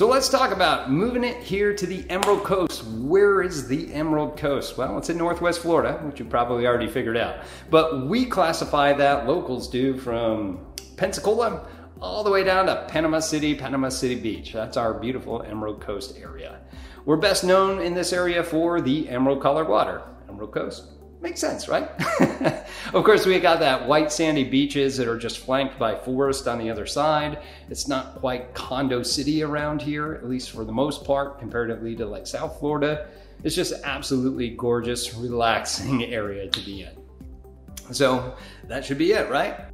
So let's talk about moving it here to the Emerald Coast. Where is the Emerald Coast? Well, it's in Northwest Florida, which you probably already figured out. But we classify that, locals do, from Pensacola all the way down to Panama City, Panama City Beach. That's our beautiful Emerald Coast area. We're best known in this area for the emerald colored water. Emerald Coast, Makes sense, right? of course, we got that white sandy beaches that are just flanked by forest on the other side. It's not quite condo city around here, at least for the most part, comparatively to like South Florida. It's just absolutely gorgeous, relaxing area to be in. So that should be it, right?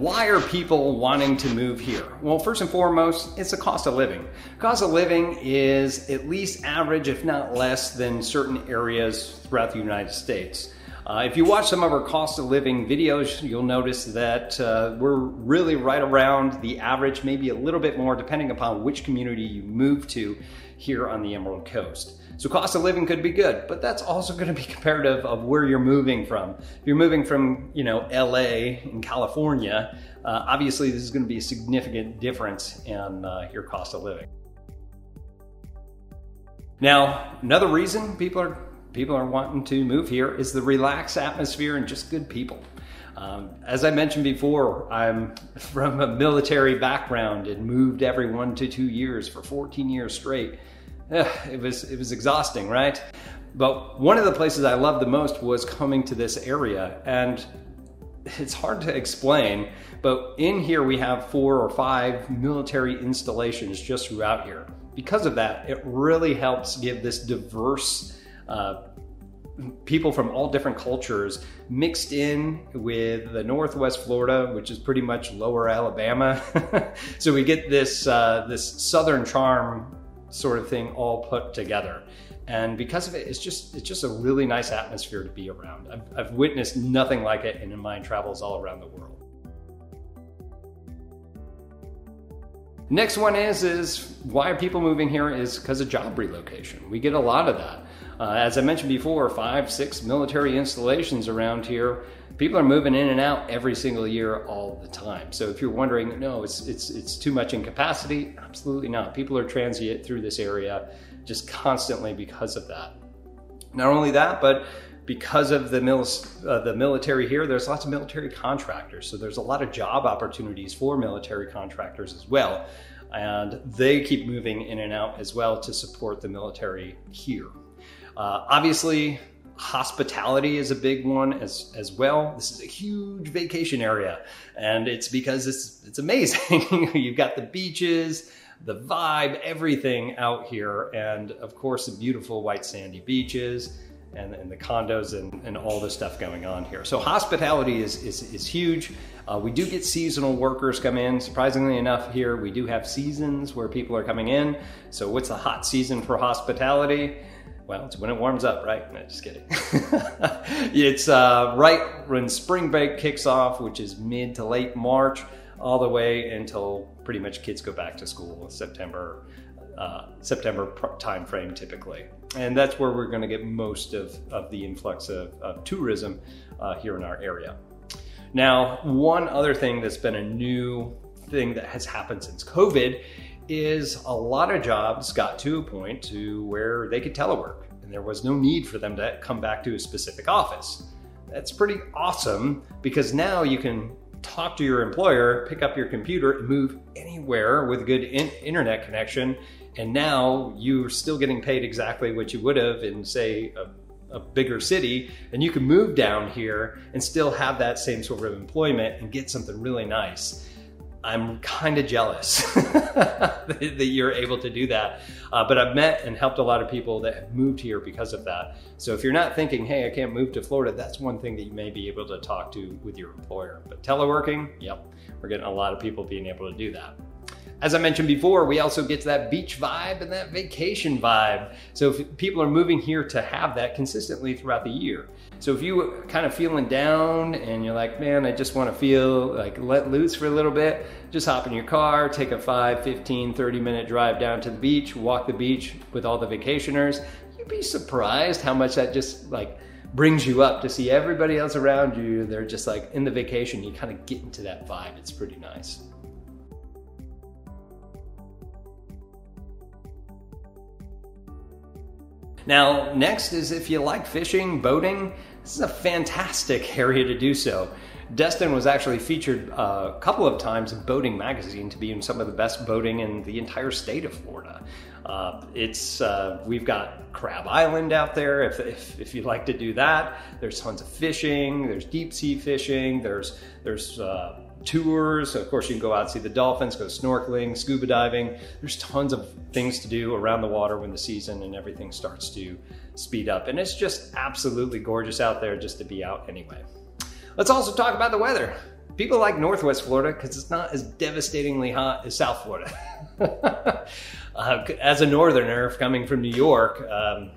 Why are people wanting to move here? Well, first and foremost, it's the cost of living. Cost of living is at least average, if not less, than certain areas throughout the United States. Uh, if you watch some of our cost of living videos, you'll notice that uh, we're really right around the average, maybe a little bit more, depending upon which community you move to here on the Emerald Coast. So cost of living could be good, but that's also going to be comparative of where you're moving from. If you're moving from, you know, LA in California, uh, obviously this is going to be a significant difference in uh, your cost of living. Now, another reason people are people are wanting to move here is the relaxed atmosphere and just good people. Um, as I mentioned before, I'm from a military background and moved every one to two years for 14 years straight it was it was exhausting, right? But one of the places I loved the most was coming to this area, and it's hard to explain. But in here, we have four or five military installations just throughout here. Because of that, it really helps give this diverse uh, people from all different cultures mixed in with the Northwest Florida, which is pretty much lower Alabama. so we get this uh, this southern charm sort of thing all put together. And because of it, it's just it's just a really nice atmosphere to be around. I've, I've witnessed nothing like it in my travels all around the world. Next one is is why are people moving here is because of job relocation. We get a lot of that. Uh, as I mentioned before, five, six military installations around here. People are moving in and out every single year, all the time. So if you're wondering, no, it's it's it's too much in capacity. Absolutely not. People are transient through this area just constantly because of that. Not only that, but because of the, mil- uh, the military here, there's lots of military contractors. So there's a lot of job opportunities for military contractors as well. And they keep moving in and out as well to support the military here. Uh, obviously, hospitality is a big one as as well. This is a huge vacation area, and it's because it's it's amazing. You've got the beaches, the vibe, everything out here, and of course the beautiful white sandy beaches. And, and the condos and, and all the stuff going on here. So hospitality is, is, is huge. Uh, we do get seasonal workers come in. Surprisingly enough, here we do have seasons where people are coming in. So what's the hot season for hospitality? Well, it's when it warms up, right? No, just kidding. it's uh, right when spring break kicks off, which is mid to late March, all the way until pretty much kids go back to school September, uh, September time frame typically. And that's where we're going to get most of, of the influx of, of tourism uh, here in our area. Now, one other thing that's been a new thing that has happened since COVID is a lot of jobs got to a point to where they could telework and there was no need for them to come back to a specific office. That's pretty awesome because now you can talk to your employer, pick up your computer, and move anywhere with a good in- internet connection. And now you're still getting paid exactly what you would have in, say, a, a, bigger city. And you can move down here and still have that same sort of employment and get something really nice I'm kind of jealous that you're able to do that. Uh, but I've met and helped a lot of people that have moved here because of that. So if you're not thinking, hey, I can't move to Florida, that's one thing that you may be able to talk to with your employer. But teleworking, yep, we're getting a lot of people being able to do that. As I mentioned before, we also get to that beach vibe and that vacation vibe. So people are moving here to have that consistently throughout the year. So if you kind of feeling down and you're like, man, I just want to feel like let loose for a little bit, just hop in your car, take a 5, 15, 30 minute drive down to the beach, walk the beach with all the vacationers. You'd be surprised how much that just like brings you up to see everybody else around you. They're just like in the vacation, you kind of get into that vibe. It's pretty nice. Now, next is if you like fishing, boating, this is a fantastic area to do so. Destin was actually featured a couple of times in Boating Magazine to be in some of the best boating in the entire state of Florida. Uh, it's uh, we've got Crab Island out there. If, if, if you'd like to do that, there's tons of fishing. There's deep sea fishing. There's there's uh, tours. Of course, you can go out and see the dolphins, go snorkeling, scuba diving. There's tons of things to do around the water when the season and everything starts to speed up. And it's just absolutely gorgeous out there just to be out anyway. Let's also talk about the weather. People like Northwest Florida because it's not as devastatingly hot as South Florida. uh, as a northerner coming from New York, um,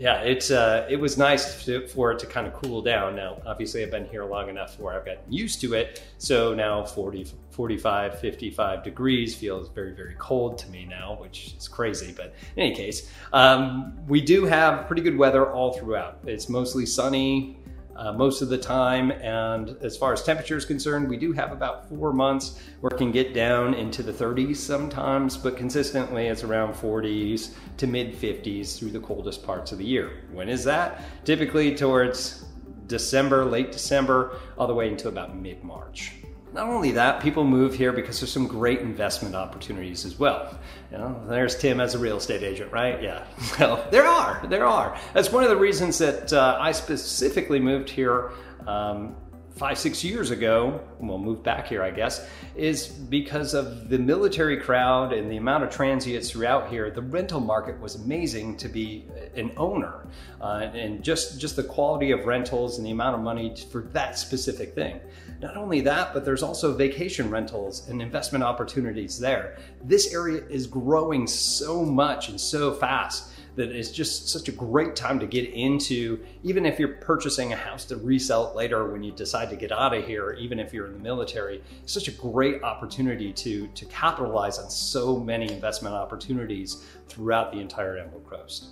yeah, it's uh, it was nice to, for it to kind of cool down. Now, obviously, I've been here long enough where I've gotten used to it. So now 40, 45, 55 degrees feels very, very cold to me now, which is crazy. But in any case, um, we do have pretty good weather all throughout. It's mostly sunny, uh, most of the time. And as far as temperature is concerned, we do have about four months where it can get down into the 30s sometimes, but consistently it's around 40s to mid 50s through the coldest parts of the year. When is that? Typically towards December, late December, all the way into about mid March. Not only that, people move here because there's some great investment opportunities as well. You know, there's Tim as a real estate agent, right? Yeah. Well, there are, there are. That's one of the reasons that uh, I specifically moved here um, five, six years ago, well, moved back here, I guess, is because of the military crowd and the amount of transients throughout here. The rental market was amazing to be an owner, uh, and just just the quality of rentals and the amount of money for that specific thing. Not only that, but there's also vacation rentals and investment opportunities there. This area is growing so much and so fast that it's just such a great time to get into, even if you're purchasing a house to resell it later when you decide to get out of here, even if you're in the military, it's such a great opportunity to, to capitalize on so many investment opportunities throughout the entire Emerald Coast.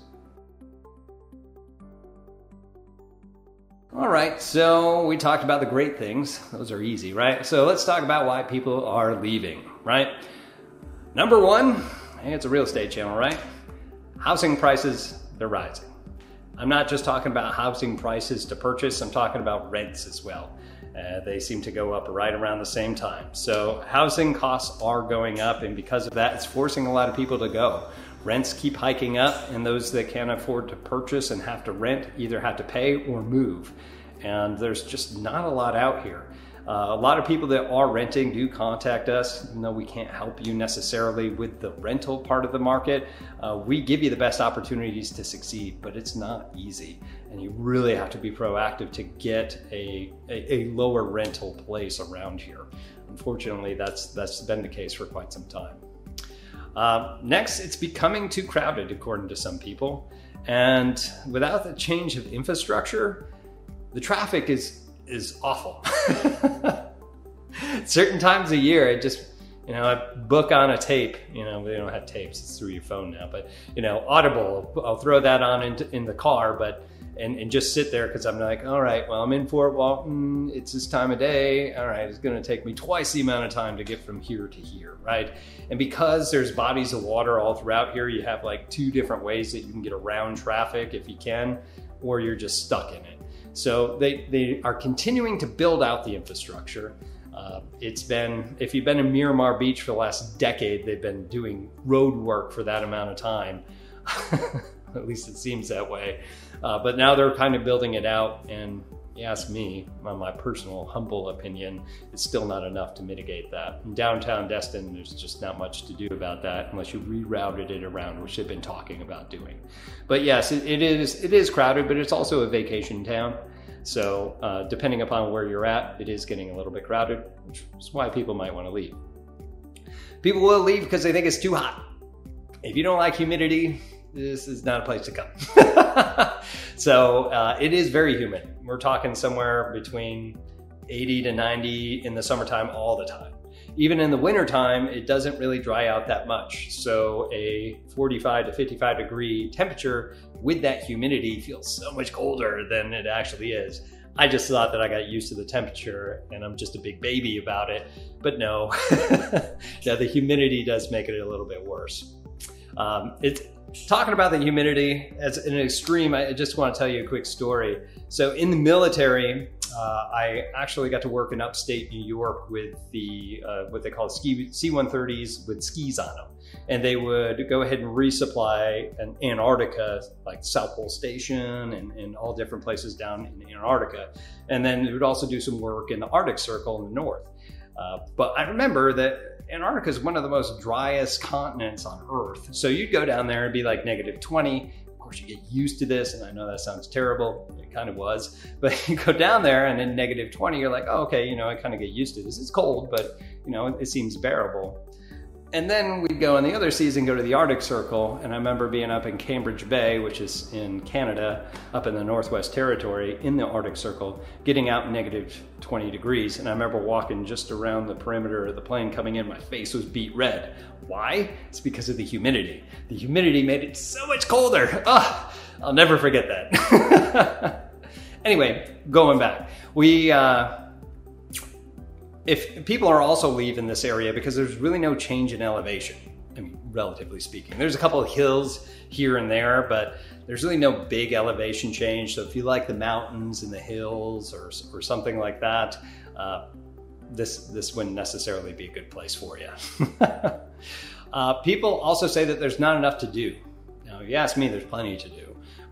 All right, so we talked about the great things. Those are easy, right? So let's talk about why people are leaving, right? Number one, hey, it's a real estate channel, right? Housing prices, they're rising. I'm not just talking about housing prices to purchase, I'm talking about rents as well. Uh, they seem to go up right around the same time. So, housing costs are going up, and because of that, it's forcing a lot of people to go. Rents keep hiking up, and those that can't afford to purchase and have to rent either have to pay or move. And there's just not a lot out here. Uh, a lot of people that are renting do contact us, even though we can't help you necessarily with the rental part of the market. Uh, we give you the best opportunities to succeed, but it's not easy. And you really have to be proactive to get a, a, a lower rental place around here. Unfortunately, that's, that's been the case for quite some time. Uh, next, it's becoming too crowded, according to some people. And without the change of infrastructure, the traffic is is awful. Certain times a year, I just, you know, I book on a tape. You know, we don't have tapes; it's through your phone now. But you know, Audible, I'll throw that on in, in the car, but and, and just sit there because I'm like, all right, well, I'm in Fort Walton. It's this time of day. All right, it's going to take me twice the amount of time to get from here to here, right? And because there's bodies of water all throughout here, you have like two different ways that you can get around traffic if you can, or you're just stuck in it. So they, they are continuing to build out the infrastructure. Uh, it's been, if you've been in Miramar Beach for the last decade, they've been doing road work for that amount of time. At least it seems that way. Uh, but now they're kind of building it out and you ask me, my personal humble opinion, it's still not enough to mitigate that. In downtown Destin, there's just not much to do about that unless you rerouted it around, which they've been talking about doing. But yes, it, it is it is crowded, but it's also a vacation town. So uh, depending upon where you're at, it is getting a little bit crowded, which is why people might want to leave. People will leave because they think it's too hot. If you don't like humidity, this is not a place to come. so uh, it is very humid. We're talking somewhere between 80 to 90 in the summertime all the time. Even in the wintertime, it doesn't really dry out that much. So a 45 to 55 degree temperature with that humidity feels so much colder than it actually is. I just thought that I got used to the temperature and I'm just a big baby about it. But no, now the humidity does make it a little bit worse. Um, it's talking about the humidity as an extreme. I just want to tell you a quick story. So in the military, uh, I actually got to work in upstate New York with the uh, what they call ski C-130s with skis on them, and they would go ahead and resupply an Antarctica, like South Pole Station and, and all different places down in Antarctica, and then they would also do some work in the Arctic Circle in the north. Uh, but I remember that Antarctica is one of the most driest continents on Earth. So you'd go down there and be like negative 20. Of course, you get used to this, and I know that sounds terrible. It kind of was. But you go down there and in negative 20, you're like, oh, okay, you know, I kind of get used to this. It's cold, but, you know, it seems bearable. And then we'd go in the other season, go to the Arctic Circle. And I remember being up in Cambridge Bay, which is in Canada, up in the Northwest Territory, in the Arctic Circle, getting out negative 20 degrees. And I remember walking just around the perimeter of the plane coming in, my face was beat red. Why? It's because of the humidity. The humidity made it so much colder. Oh, I'll never forget that. anyway, going back. We, uh, if people are also leaving this area because there's really no change in elevation. I mean, relatively speaking, there's a couple of hills here and there, but there's really no big elevation change. So if you like the mountains and the hills or, or something like that, uh, this this wouldn't necessarily be a good place for you. uh, people also say that there's not enough to do. Now, if you ask me, there's plenty to do.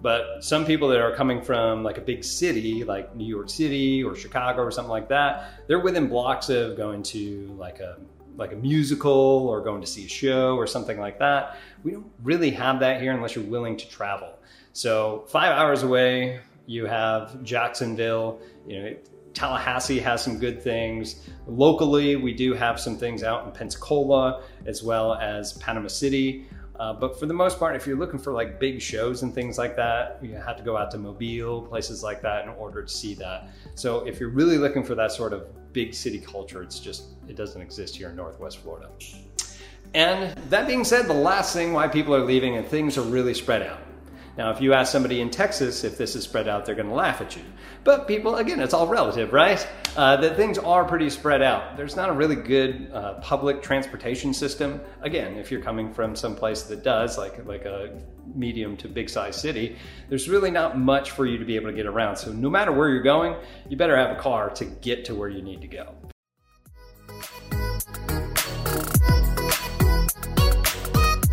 But some people that are coming from like a big city, like New York City or Chicago or something like that, they're within blocks of going to like a like a musical or going to see a show or something like that. We don't really have that here unless you're willing to travel. So five hours away, you have Jacksonville. You know, Tallahassee has some good things. Locally, we do have some things out in Pensacola as well as Panama City. Uh, but for the most part, if you're looking for like big shows and things like that, you have to go out to Mobile, places like that, in order to see that. So if you're really looking for that sort of big city culture, it's just it doesn't exist here in Northwest Florida. And that being said, the last thing why people are leaving and things are really spread out. Now, if you ask somebody in Texas if this is spread out, they're going to laugh at you. But people, again, it's all relative, right? Uh, that things are pretty spread out. There's not a really good uh, public transportation system. Again, if you're coming from some place that does, like like a medium to big size city, there's really not much for you to be able to get around. So no matter where you're going, you better have a car to get to where you need to go.